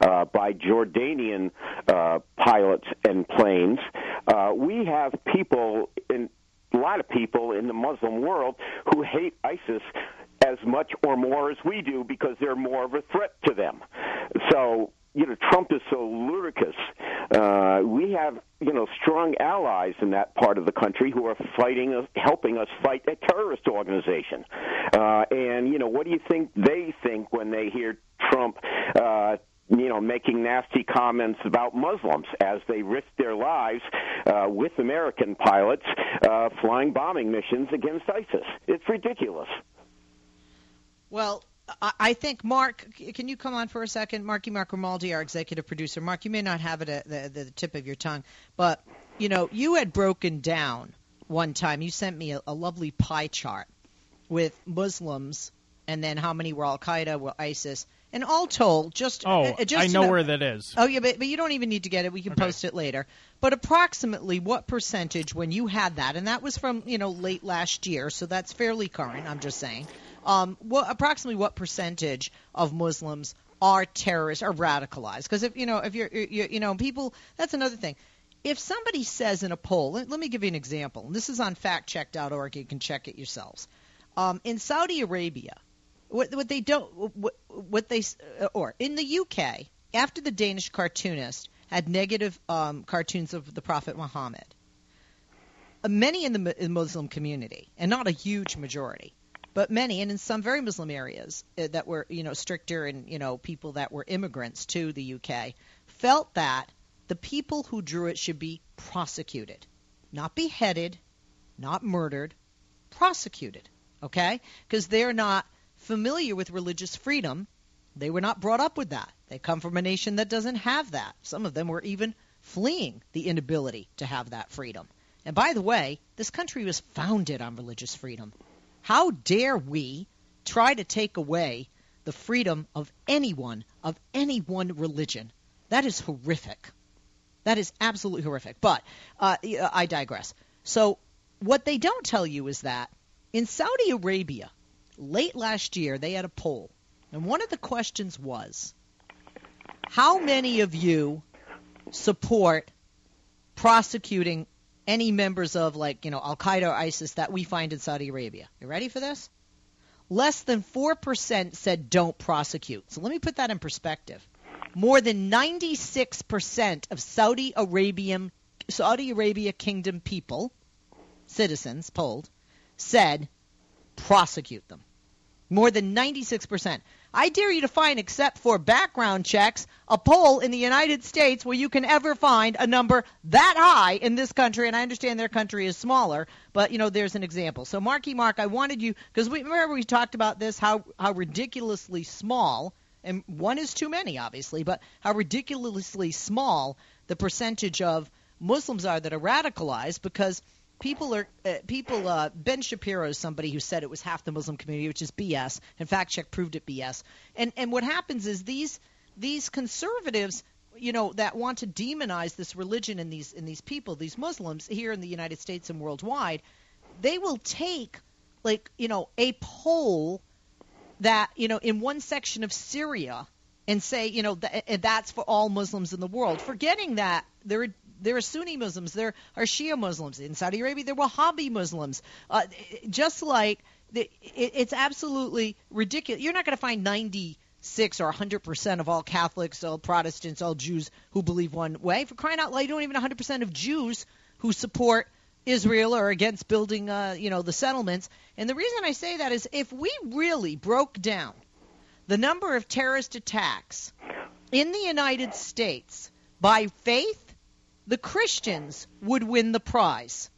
uh, by Jordanian uh, pilots and planes. Uh, we have people in a lot of people in the Muslim world who hate ISIS as much or more as we do because they're more of a threat to them. So you know, Trump is so ludicrous. Uh, we have, strong allies in that part of the country who are fighting helping us fight a terrorist organization. Uh, and, you know, what do you think they think when they hear Trump, uh, you know, making nasty comments about Muslims as they risk their lives uh, with American pilots uh, flying bombing missions against ISIS? It's ridiculous. Well, I think Mark, can you come on for a second? Marky Mark Grimaldi, our executive producer. Mark, you may not have it at the, the tip of your tongue, but you know, you had broken down one time. You sent me a, a lovely pie chart with Muslims and then how many were Al Qaeda, were ISIS, and all told, just oh, uh, just I know, know, where that is. Oh yeah, but, but you don't even need to get it. We can okay. post it later. But approximately what percentage when you had that, and that was from you know late last year, so that's fairly current. I'm just saying um, what, approximately what percentage of Muslims are terrorists or radicalized? Because if you know, if you're, you, you know, people, that's another thing. If somebody says in a poll, let, let me give you an example. And This is on factcheck.org. You can check it yourselves. Um, in Saudi Arabia, what, what they don't, what, what they, or in the UK, after the Danish cartoonist had negative um, cartoons of the Prophet Muhammad, uh, many in the Muslim community, and not a huge majority, but many, and in some very Muslim areas uh, that were, you know, stricter and, you know, people that were immigrants to the UK, felt that the people who drew it should be prosecuted, not beheaded, not murdered, prosecuted, okay? Because they're not familiar with religious freedom. They were not brought up with that. They come from a nation that doesn't have that. Some of them were even fleeing the inability to have that freedom. And by the way, this country was founded on religious freedom. How dare we try to take away the freedom of anyone, of any one religion? That is horrific. That is absolutely horrific. But uh, I digress. So, what they don't tell you is that in Saudi Arabia, late last year, they had a poll. And one of the questions was How many of you support prosecuting any members of like you know Al Qaeda or ISIS that we find in Saudi Arabia. You ready for this? Less than four percent said don't prosecute. So let me put that in perspective. More than 96% of Saudi Arabian Saudi Arabia kingdom people, citizens polled, said prosecute them. More than 96%. I dare you to find, except for background checks, a poll in the United States where you can ever find a number that high in this country. And I understand their country is smaller, but you know, there's an example. So, Marky Mark, I wanted you because we remember we talked about this how how ridiculously small, and one is too many, obviously, but how ridiculously small the percentage of Muslims are that are radicalized because people are uh, people. Uh, ben Shapiro is somebody who said it was half the Muslim community, which is BS. And fact check proved it BS. And and what happens is these these conservatives you know that want to demonize this religion and these in these people these muslims here in the united states and worldwide they will take like you know a poll that you know in one section of syria and say you know th- that's for all muslims in the world forgetting that there are there are Sunni Muslims, there are Shia Muslims. In Saudi Arabia, there are Wahhabi Muslims. Uh, just like it's absolutely ridiculous. You're not going to find 96 or 100% of all Catholics, all Protestants, all Jews who believe one way. For crying out loud, you don't even 100% of Jews who support Israel or against building, uh, you know, the settlements. And the reason I say that is if we really broke down the number of terrorist attacks in the United States by faith the Christians would win the prize.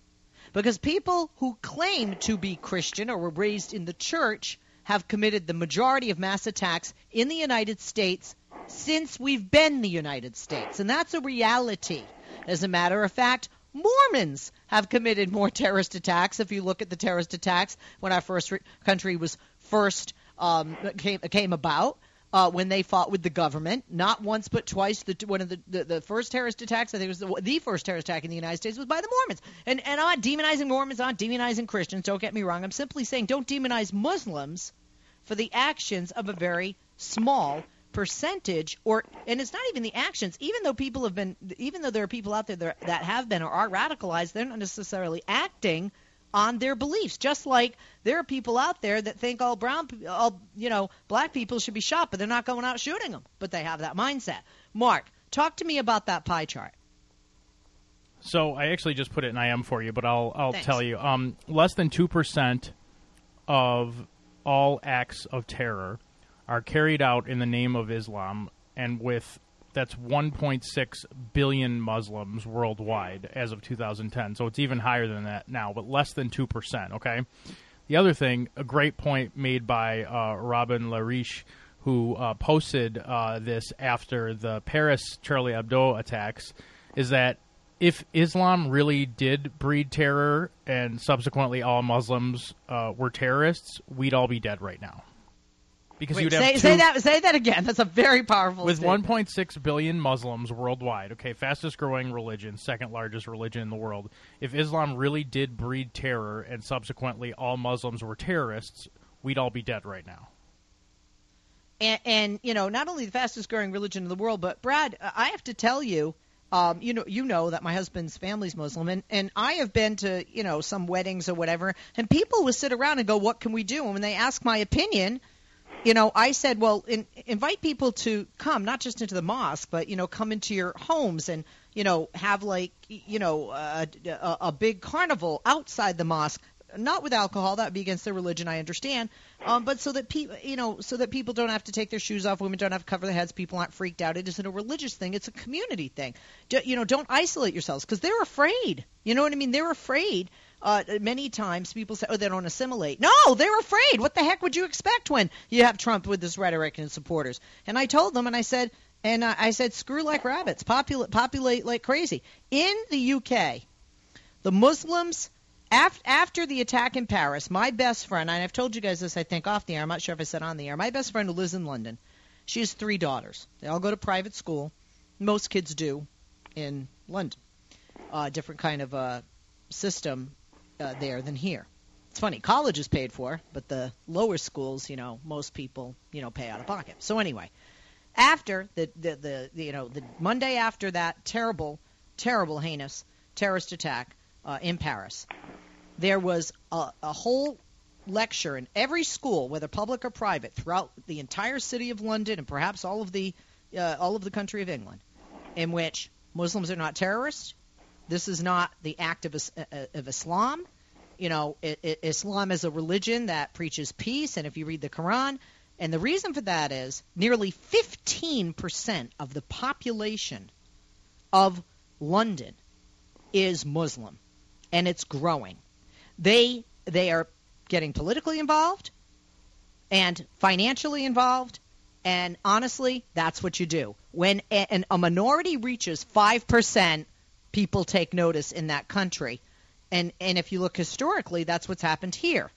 Because people who claim to be Christian or were raised in the church have committed the majority of mass attacks in the United States since we've been the United States. And that's a reality. As a matter of fact, Mormons have committed more terrorist attacks. If you look at the terrorist attacks when our first re- country was first um, came, came about, uh, when they fought with the government, not once but twice. The one of the, the, the first terrorist attacks, I think it was the, the first terrorist attack in the United States, was by the Mormons. And and I'm not demonizing Mormons, I'm not demonizing Christians. Don't get me wrong. I'm simply saying don't demonize Muslims for the actions of a very small percentage or and it's not even the actions even though people have been even though there are people out there that, that have been or are radicalized they're not necessarily acting on their beliefs. Just like there are people out there that think all brown, all you know, black people should be shot, but they're not going out shooting them. But they have that mindset. Mark, talk to me about that pie chart. So I actually just put it in IM for you, but I'll I'll Thanks. tell you. Um, less than two percent of all acts of terror are carried out in the name of Islam, and with that's 1.6 billion Muslims worldwide as of 2010. So it's even higher than that now, but less than two percent. Okay. The other thing, a great point made by uh, Robin Lariche, who uh, posted uh, this after the Paris Charlie Hebdo attacks, is that if Islam really did breed terror and subsequently all Muslims uh, were terrorists, we'd all be dead right now. Because Wait, you'd have say, two, say that say that again. That's a very powerful with statement. 1.6 billion Muslims worldwide, okay, fastest growing religion, second largest religion in the world. If Islam really did breed terror and subsequently all Muslims were terrorists, we'd all be dead right now. and, and you know not only the fastest growing religion in the world, but Brad, I have to tell you, um, you know, you know that my husband's family's Muslim, and and I have been to you know some weddings or whatever, and people will sit around and go, "What can we do?" And when they ask my opinion, you know, I said, well, in, invite people to come, not just into the mosque, but you know, come into your homes and you know, have like you know a, a, a big carnival outside the mosque, not with alcohol. That would be against their religion, I understand. Um, but so that people, you know, so that people don't have to take their shoes off, women don't have to cover their heads, people aren't freaked out. It isn't a religious thing; it's a community thing. Do, you know, don't isolate yourselves because they're afraid. You know what I mean? They're afraid. Uh, many times people say, "Oh, they don't assimilate." No, they're afraid. What the heck would you expect when you have Trump with this rhetoric and supporters? And I told them, and I said, and I said, "Screw like rabbits, populate, populate like crazy." In the UK, the Muslims after the attack in Paris, my best friend, and I've told you guys this, I think, off the air. I'm not sure if I said on the air. My best friend who lives in London, she has three daughters. They all go to private school. Most kids do in London. Uh, different kind of uh, system uh, there than here. It's funny, college is paid for, but the lower schools, you know, most people, you know, pay out of pocket. So anyway, after the the, the, the you know the Monday after that terrible, terrible, heinous terrorist attack uh, in Paris, there was a, a whole lecture in every school, whether public or private, throughout the entire city of London and perhaps all of the uh, all of the country of England, in which Muslims are not terrorists. This is not the act of, uh, of Islam. You know, i i Islam is a religion that preaches peace, and if you read the Quran, and the reason for that is nearly 15% of the population of London is Muslim, and it's growing. They they are getting politically involved and financially involved, and honestly, that's what you do. When a, a minority reaches five percent, people take notice in that country, and and if you look historically, that's what's happened here.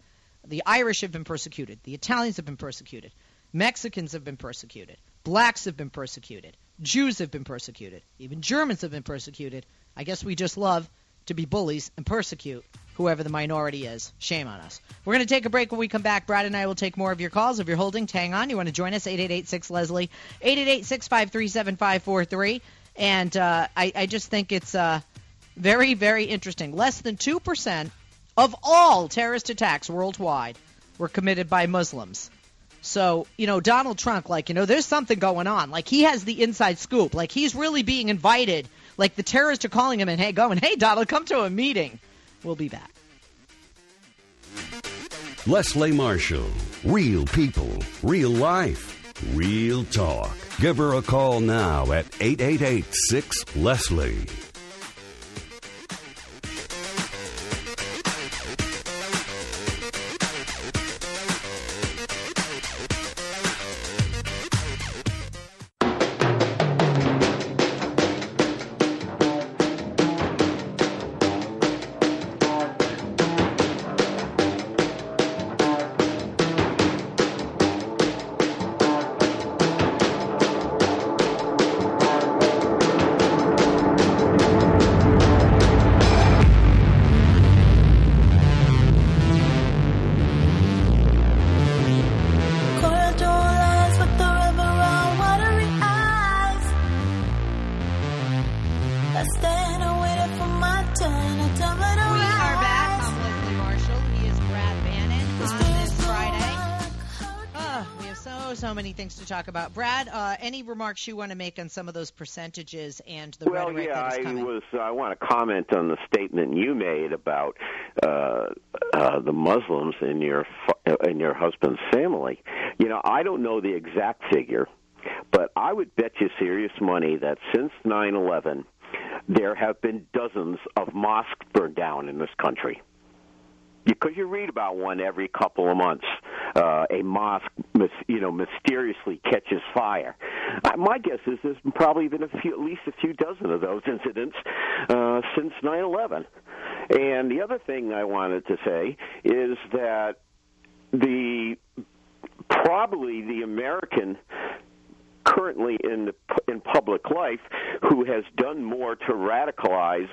The Irish have been persecuted. The Italians have been persecuted. Mexicans have been persecuted. Blacks have been persecuted. Jews have been persecuted. Even Germans have been persecuted. I guess we just love to be bullies and persecute whoever the minority is. Shame on us. We're going to take a break when we come back. Brad and I will take more of your calls. If you're holding, hang on. You want to join us? 888 Leslie, 888 653 7543. And uh, I, I just think it's uh, very, very interesting. Less than 2% of all terrorist attacks worldwide were committed by Muslims. So, you know, Donald Trump, like, you know, there's something going on. Like, he has the inside scoop. Like, he's really being invited. Like, the terrorists are calling him and, hey, going, hey, Donald, come to a meeting. We'll be back. Leslie Marshall. Real people, real life, real talk. Give her a call now at 888 6 Leslie. Talk about. Brad, uh, any remarks you want to make on some of those percentages and the well, rhetoric yeah, that is I was. I want to comment on the statement you made about uh, uh, the Muslims in your fa- in your husband's family. You know, I don't know the exact figure, but I would bet you serious money that since 9/11, there have been dozens of mosques burned down in this country because you read about one every couple of months. Uh, a mosque, you know, mysteriously catches fire. Uh, my guess is there's probably been a few, at least a few dozen of those incidents uh, since 9/11. And the other thing I wanted to say is that the probably the American currently in the in public life who has done more to radicalize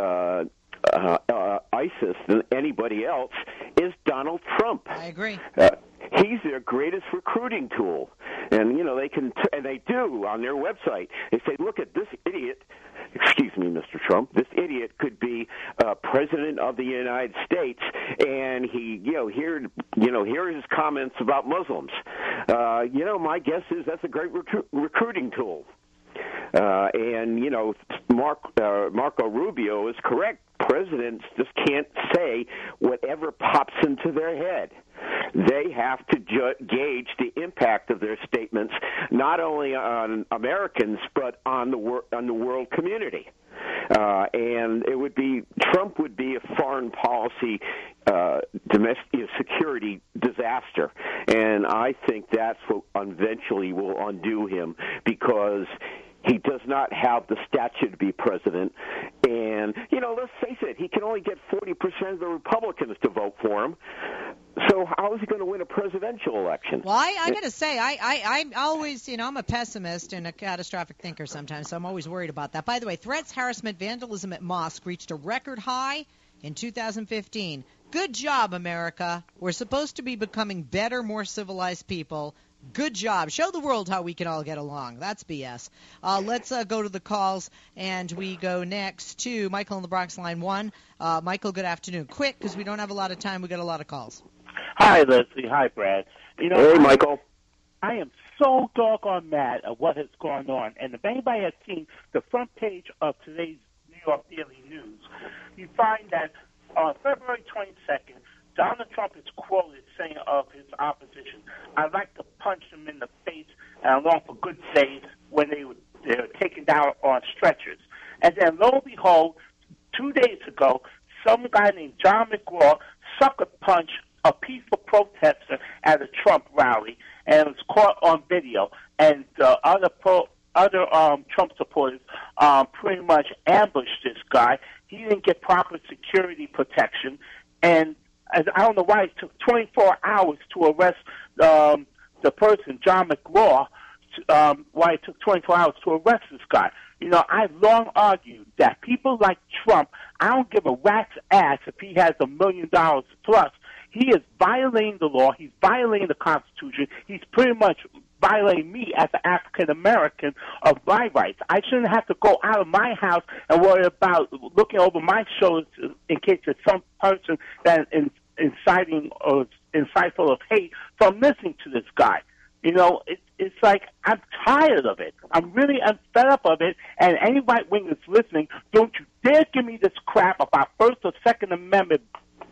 uh, uh, uh, ISIS than anybody else is Donald Trump. I agree. Uh, he's their greatest recruiting tool, and you know they can t- and they do on their website. They say, "Look at this idiot." Excuse me, Mr. Trump. This idiot could be uh, president of the United States, and he, you know, here, you know, here are his comments about Muslims. Uh, you know, my guess is that's a great recru- recruiting tool. Uh, and you know, Mark uh, Marco Rubio is correct. Presidents just can't say whatever pops into their head. They have to ju- gauge the impact of their statements not only on Americans but on the wor- on the world community. Uh, and it would be Trump would be a foreign policy uh, domestic security disaster, and I think that's what eventually will undo him because he does not have the stature to be president. And, you know, let's face it, he can only get 40% of the Republicans to vote for him. So how is he going to win a presidential election? Well, I, I got to say, I, I, I'm always, you know, I'm a pessimist and a catastrophic thinker sometimes, so I'm always worried about that. By the way, threats, harassment, vandalism at mosque reached a record high in 2015. Good job, America. We're supposed to be becoming better, more civilized people. Good job. Show the world how we can all get along. That's BS. Uh, let's uh, go to the calls, and we go next to Michael in the Bronx line one. Uh, Michael, good afternoon. Quick, because we don't have a lot of time. We got a lot of calls. Hi, Leslie. Hi, Brad. You know, Hey, Michael. I am so doggone mad at what has gone on. And if anybody has seen the front page of today's New York Daily News, you find that on February 22nd, Donald Trump is quoted saying of his opposition, I'd like to punch them in the face and along for good days when they were, they were taken down on stretchers. And then lo and behold, two days ago, some guy named John McGraw sucker punched a peaceful protester at a Trump rally, and was caught on video. And the other pro, other um, Trump supporters um, pretty much ambushed this guy. He didn't get proper security protection, and as, I don't know why it took 24 hours to arrest um, the person, John McGraw. Um, why it took 24 hours to arrest this guy. You know, I've long argued that people like Trump, I don't give a rat's ass if he has a million dollars plus. He is violating the law. He's violating the Constitution. He's pretty much violating me as an African American of my rights. I shouldn't have to go out of my house and worry about looking over my shoulders in case there's some person that is inciting or insightful of hate from listening to this guy. You know, it, it's like I'm tired of it. I'm really I'm fed up of it. And any right wing that's listening, don't you dare give me this crap about First or Second Amendment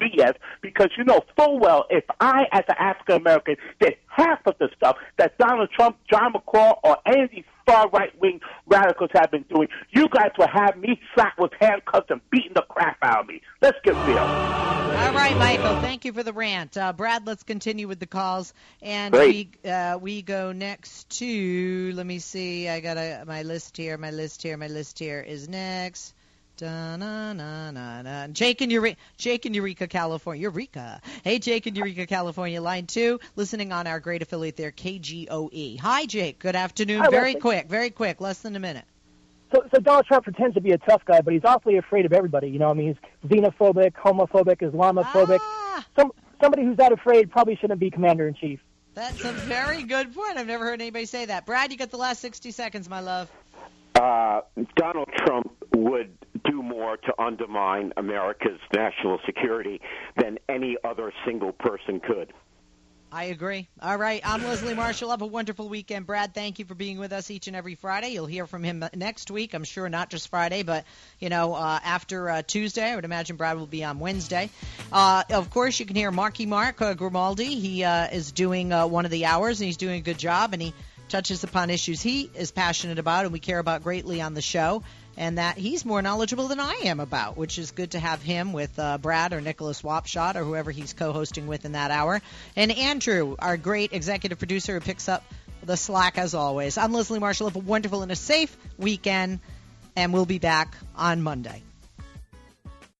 BS because you know full well if I, as an African American, did half of the stuff that Donald Trump, John McCall, or any of these far right wing radicals have been doing, you guys would have me slapped with handcuffs and beating the crap out of me. Let's get real. All right, Michael. Thank you for the rant, uh, Brad. Let's continue with the calls, and Great. we uh, we go next to. Let me see. I got a, my list here. My list here. My list here is next. Da, na, na, na, na. Jake in Eureka, Jake in Eureka, California. Eureka. Hey, Jake in Eureka, California. Line two, listening on our great affiliate there, KGOE. Hi, Jake. Good afternoon. Hi, very Leslie. quick. Very quick. Less than a minute. So, so Donald Trump pretends to be a tough guy, but he's awfully afraid of everybody. You know, I mean, he's xenophobic, homophobic, Islamophobic. Ah. Some somebody who's that afraid probably shouldn't be commander in chief. That's a very good point. I've never heard anybody say that. Brad, you got the last 60 seconds, my love. Uh, Donald Trump would do more to undermine America's national security than any other single person could. I agree. All right, I'm Leslie Marshall. Have a wonderful weekend, Brad. Thank you for being with us each and every Friday. You'll hear from him next week. I'm sure not just Friday, but you know uh, after uh, Tuesday. I would imagine Brad will be on Wednesday. Uh, of course, you can hear Marky Mark uh, Grimaldi. He uh, is doing uh, one of the hours, and he's doing a good job, and he touches upon issues he is passionate about and we care about greatly on the show and that he's more knowledgeable than I am about, which is good to have him with uh, Brad or Nicholas Wapshott or whoever he's co-hosting with in that hour. And Andrew, our great executive producer who picks up the slack as always. I'm Leslie Marshall. Have a wonderful and a safe weekend, and we'll be back on Monday.